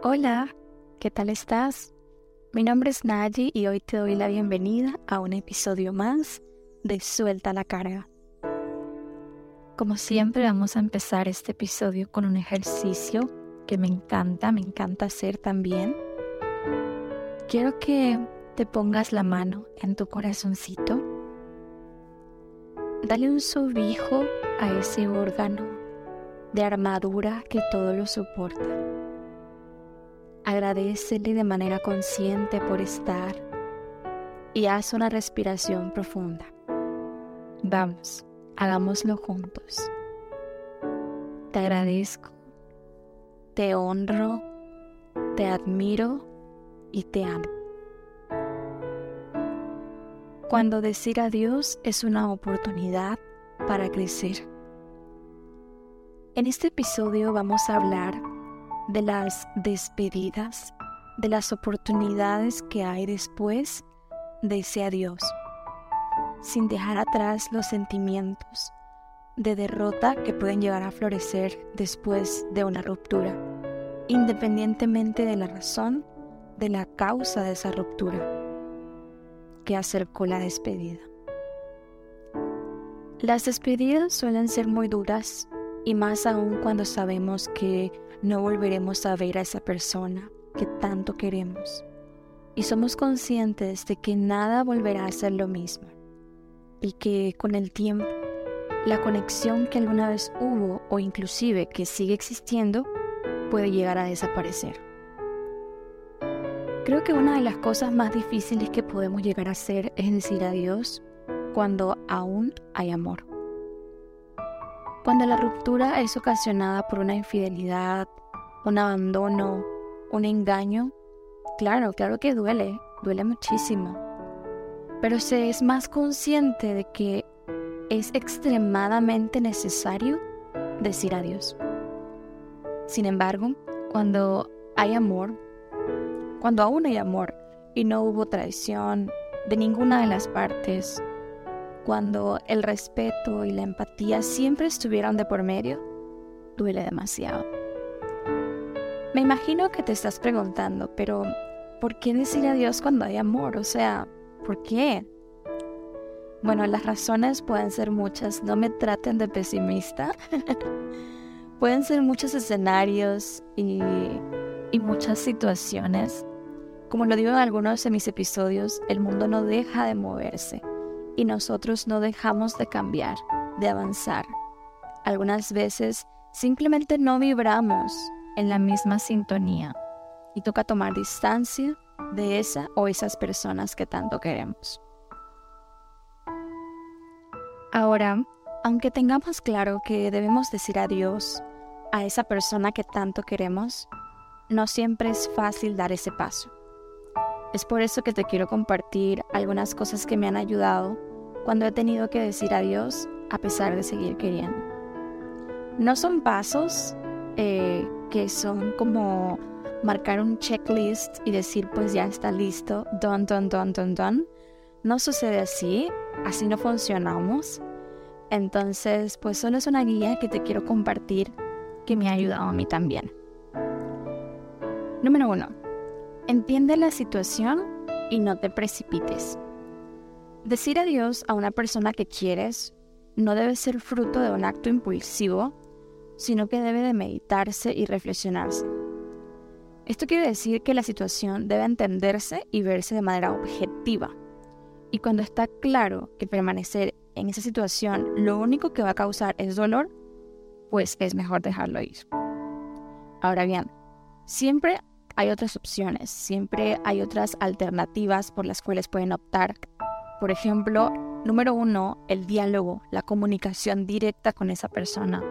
Hola, ¿qué tal estás? Mi nombre es Naji y hoy te doy la bienvenida a un episodio más de Suelta la carga. Como siempre vamos a empezar este episodio con un ejercicio que me encanta, me encanta hacer también. Quiero que te pongas la mano en tu corazoncito. Dale un subijo a ese órgano de armadura que todo lo soporta Agradecele de manera consciente por estar y haz una respiración profunda. Vamos, hagámoslo juntos. Te agradezco, te honro, te admiro y te amo. Cuando decir adiós es una oportunidad para crecer. En este episodio vamos a hablar de las despedidas, de las oportunidades que hay después de ese adiós, sin dejar atrás los sentimientos de derrota que pueden llegar a florecer después de una ruptura, independientemente de la razón, de la causa de esa ruptura que acercó la despedida. Las despedidas suelen ser muy duras y más aún cuando sabemos que no volveremos a ver a esa persona que tanto queremos. Y somos conscientes de que nada volverá a ser lo mismo. Y que con el tiempo, la conexión que alguna vez hubo o inclusive que sigue existiendo puede llegar a desaparecer. Creo que una de las cosas más difíciles que podemos llegar a hacer es decir adiós cuando aún hay amor. Cuando la ruptura es ocasionada por una infidelidad, un abandono, un engaño, claro, claro que duele, duele muchísimo. Pero se es más consciente de que es extremadamente necesario decir adiós. Sin embargo, cuando hay amor, cuando aún hay amor y no hubo traición de ninguna de las partes, cuando el respeto y la empatía siempre estuvieron de por medio, duele demasiado. Me imagino que te estás preguntando, pero ¿por qué decir adiós cuando hay amor? O sea, ¿por qué? Bueno, las razones pueden ser muchas, no me traten de pesimista. pueden ser muchos escenarios y, y muchas situaciones. Como lo digo en algunos de mis episodios, el mundo no deja de moverse y nosotros no dejamos de cambiar, de avanzar. Algunas veces simplemente no vibramos en la misma sintonía y toca tomar distancia de esa o esas personas que tanto queremos. Ahora, aunque tengamos claro que debemos decir adiós a esa persona que tanto queremos, no siempre es fácil dar ese paso. Es por eso que te quiero compartir algunas cosas que me han ayudado cuando he tenido que decir adiós a pesar de seguir queriendo. No son pasos eh, que son como marcar un checklist y decir pues ya está listo, don, don, don, don, don. No sucede así, así no funcionamos. Entonces pues solo es una guía que te quiero compartir que me ha ayudado a mí también. Número uno, entiende la situación y no te precipites. Decir adiós a una persona que quieres no debe ser fruto de un acto impulsivo, sino que debe de meditarse y reflexionarse. Esto quiere decir que la situación debe entenderse y verse de manera objetiva. Y cuando está claro que permanecer en esa situación lo único que va a causar es dolor, pues es mejor dejarlo ir. Ahora bien, siempre hay otras opciones, siempre hay otras alternativas por las cuales pueden optar por ejemplo, número uno, el diálogo, la comunicación directa con esa persona.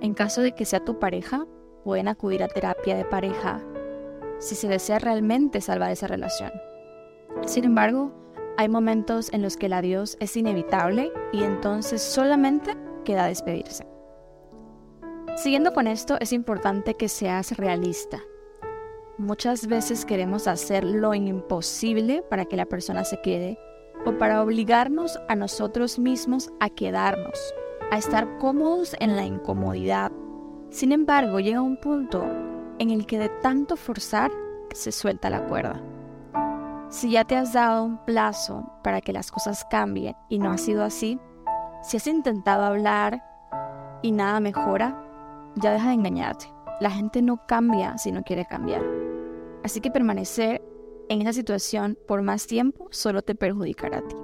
En caso de que sea tu pareja, pueden acudir a terapia de pareja si se desea realmente salvar esa relación. Sin embargo, hay momentos en los que el adiós es inevitable y entonces solamente queda despedirse. Siguiendo con esto, es importante que seas realista. Muchas veces queremos hacer lo imposible para que la persona se quede o para obligarnos a nosotros mismos a quedarnos, a estar cómodos en la incomodidad. Sin embargo, llega un punto en el que de tanto forzar se suelta la cuerda. Si ya te has dado un plazo para que las cosas cambien y no ha sido así, si has intentado hablar y nada mejora, ya deja de engañarte. La gente no cambia si no quiere cambiar. Así que permanecer en esa situación por más tiempo solo te perjudicará a ti.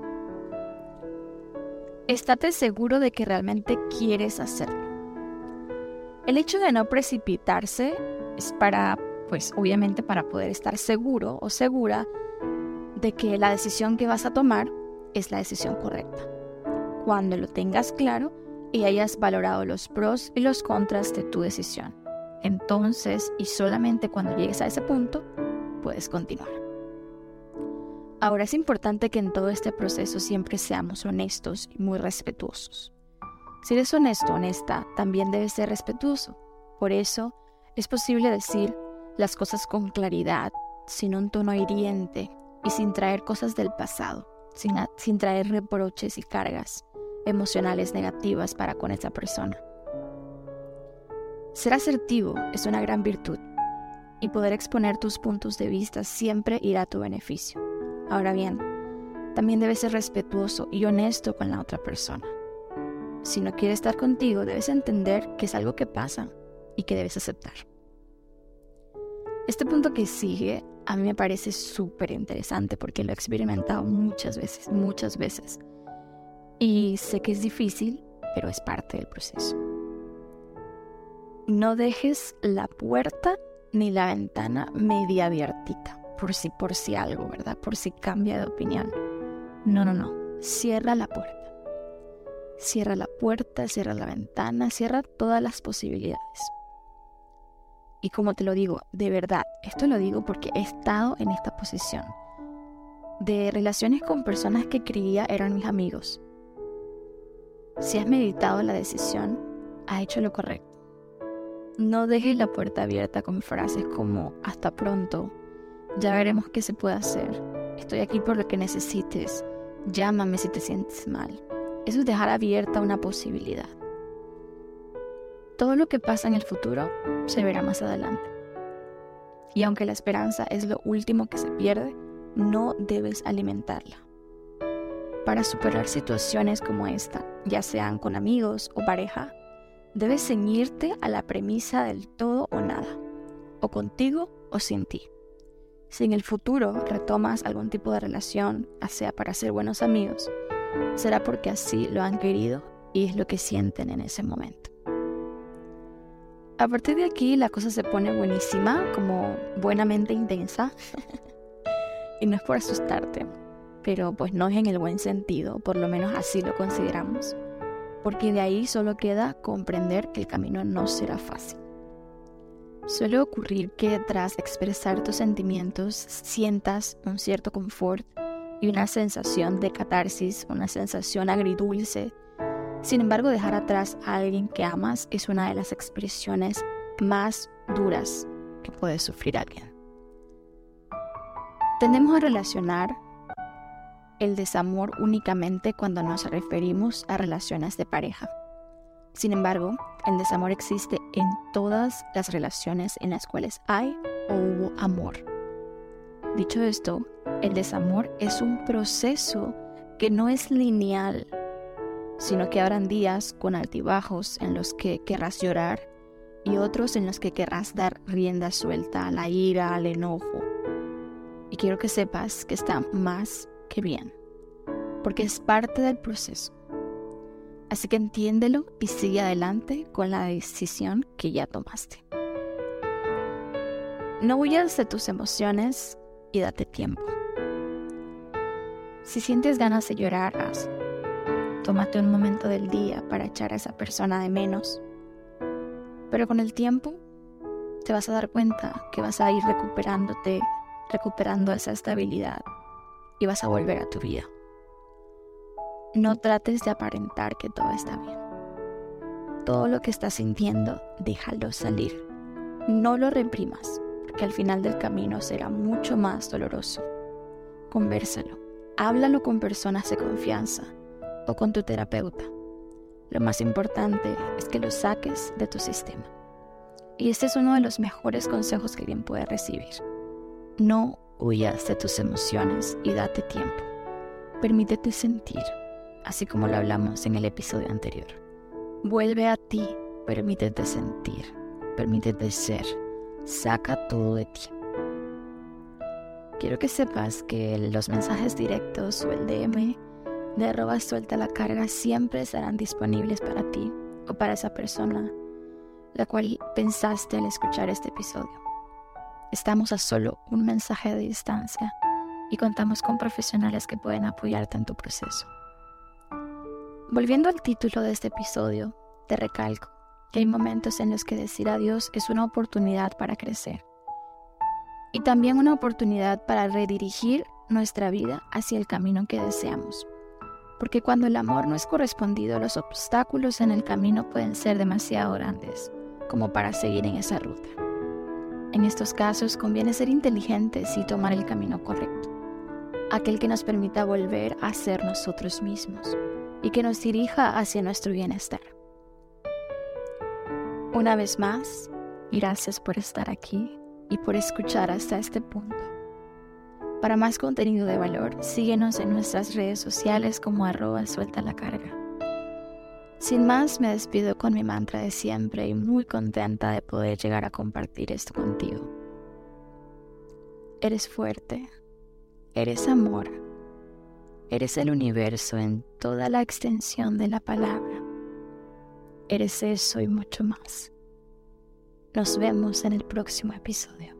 Estate seguro de que realmente quieres hacerlo. El hecho de no precipitarse es para, pues obviamente para poder estar seguro o segura de que la decisión que vas a tomar es la decisión correcta. Cuando lo tengas claro y hayas valorado los pros y los contras de tu decisión. Entonces, y solamente cuando llegues a ese punto, puedes continuar. Ahora es importante que en todo este proceso siempre seamos honestos y muy respetuosos. Si eres honesto, honesta, también debes ser respetuoso. Por eso es posible decir las cosas con claridad, sin un tono hiriente y sin traer cosas del pasado, sin, sin traer reproches y cargas emocionales negativas para con esa persona. Ser asertivo es una gran virtud y poder exponer tus puntos de vista siempre irá a tu beneficio. Ahora bien, también debes ser respetuoso y honesto con la otra persona. Si no quiere estar contigo, debes entender que es algo que pasa y que debes aceptar. Este punto que sigue a mí me parece súper interesante porque lo he experimentado muchas veces, muchas veces. Y sé que es difícil, pero es parte del proceso. No dejes la puerta ni la ventana media abiertita por si, por si algo, ¿verdad? Por si cambia de opinión. No, no, no. Cierra la puerta. Cierra la puerta, cierra la ventana, cierra todas las posibilidades. Y como te lo digo, de verdad, esto lo digo porque he estado en esta posición de relaciones con personas que creía eran mis amigos. Si has meditado la decisión, has hecho lo correcto. No dejes la puerta abierta con frases como hasta pronto ya veremos qué se puede hacer. Estoy aquí por lo que necesites. Llámame si te sientes mal. Eso es dejar abierta una posibilidad. Todo lo que pasa en el futuro se verá más adelante. Y aunque la esperanza es lo último que se pierde, no debes alimentarla. Para superar situaciones como esta, ya sean con amigos o pareja, debes ceñirte a la premisa del todo o nada, o contigo o sin ti. Si en el futuro retomas algún tipo de relación, sea para ser buenos amigos, será porque así lo han querido y es lo que sienten en ese momento. A partir de aquí la cosa se pone buenísima, como buenamente intensa. y no es por asustarte, pero pues no es en el buen sentido, por lo menos así lo consideramos. Porque de ahí solo queda comprender que el camino no será fácil. Suele ocurrir que tras expresar tus sentimientos sientas un cierto confort y una sensación de catarsis, una sensación agridulce. Sin embargo, dejar atrás a alguien que amas es una de las expresiones más duras que puede sufrir alguien. Tendemos a relacionar el desamor únicamente cuando nos referimos a relaciones de pareja. Sin embargo, el desamor existe en todas las relaciones en las cuales hay o hubo amor. Dicho esto, el desamor es un proceso que no es lineal, sino que habrán días con altibajos en los que querrás llorar y otros en los que querrás dar rienda suelta a la ira, al enojo. Y quiero que sepas que está más que bien, porque es parte del proceso. Así que entiéndelo y sigue adelante con la decisión que ya tomaste. No huyas de tus emociones y date tiempo. Si sientes ganas de llorar, Tómate un momento del día para echar a esa persona de menos. Pero con el tiempo te vas a dar cuenta que vas a ir recuperándote, recuperando esa estabilidad y vas a volver a tu vida. No trates de aparentar que todo está bien. Todo lo que estás sintiendo, déjalo salir. No lo reprimas, porque al final del camino será mucho más doloroso. Conversalo. Háblalo con personas de confianza o con tu terapeuta. Lo más importante es que lo saques de tu sistema. Y este es uno de los mejores consejos que alguien puede recibir. No huyas de tus emociones y date tiempo. Permítete sentir, así como lo hablamos en el episodio anterior. Vuelve a ti, permítete sentir, permítete ser, saca todo de ti. Quiero que sepas que los mensajes directos o el DM de arroba suelta la carga siempre estarán disponibles para ti o para esa persona la cual pensaste al escuchar este episodio. Estamos a solo un mensaje de distancia y contamos con profesionales que pueden apoyarte en tu proceso. Volviendo al título de este episodio, te recalco que hay momentos en los que decir adiós es una oportunidad para crecer y también una oportunidad para redirigir nuestra vida hacia el camino que deseamos. Porque cuando el amor no es correspondido, los obstáculos en el camino pueden ser demasiado grandes como para seguir en esa ruta. En estos casos conviene ser inteligentes y tomar el camino correcto, aquel que nos permita volver a ser nosotros mismos y que nos dirija hacia nuestro bienestar. Una vez más, gracias por estar aquí y por escuchar hasta este punto. Para más contenido de valor, síguenos en nuestras redes sociales como arroba suelta la carga. Sin más, me despido con mi mantra de siempre y muy contenta de poder llegar a compartir esto contigo. Eres fuerte, eres amor, eres el universo en toda la extensión de la palabra. Eres eso y mucho más. Nos vemos en el próximo episodio.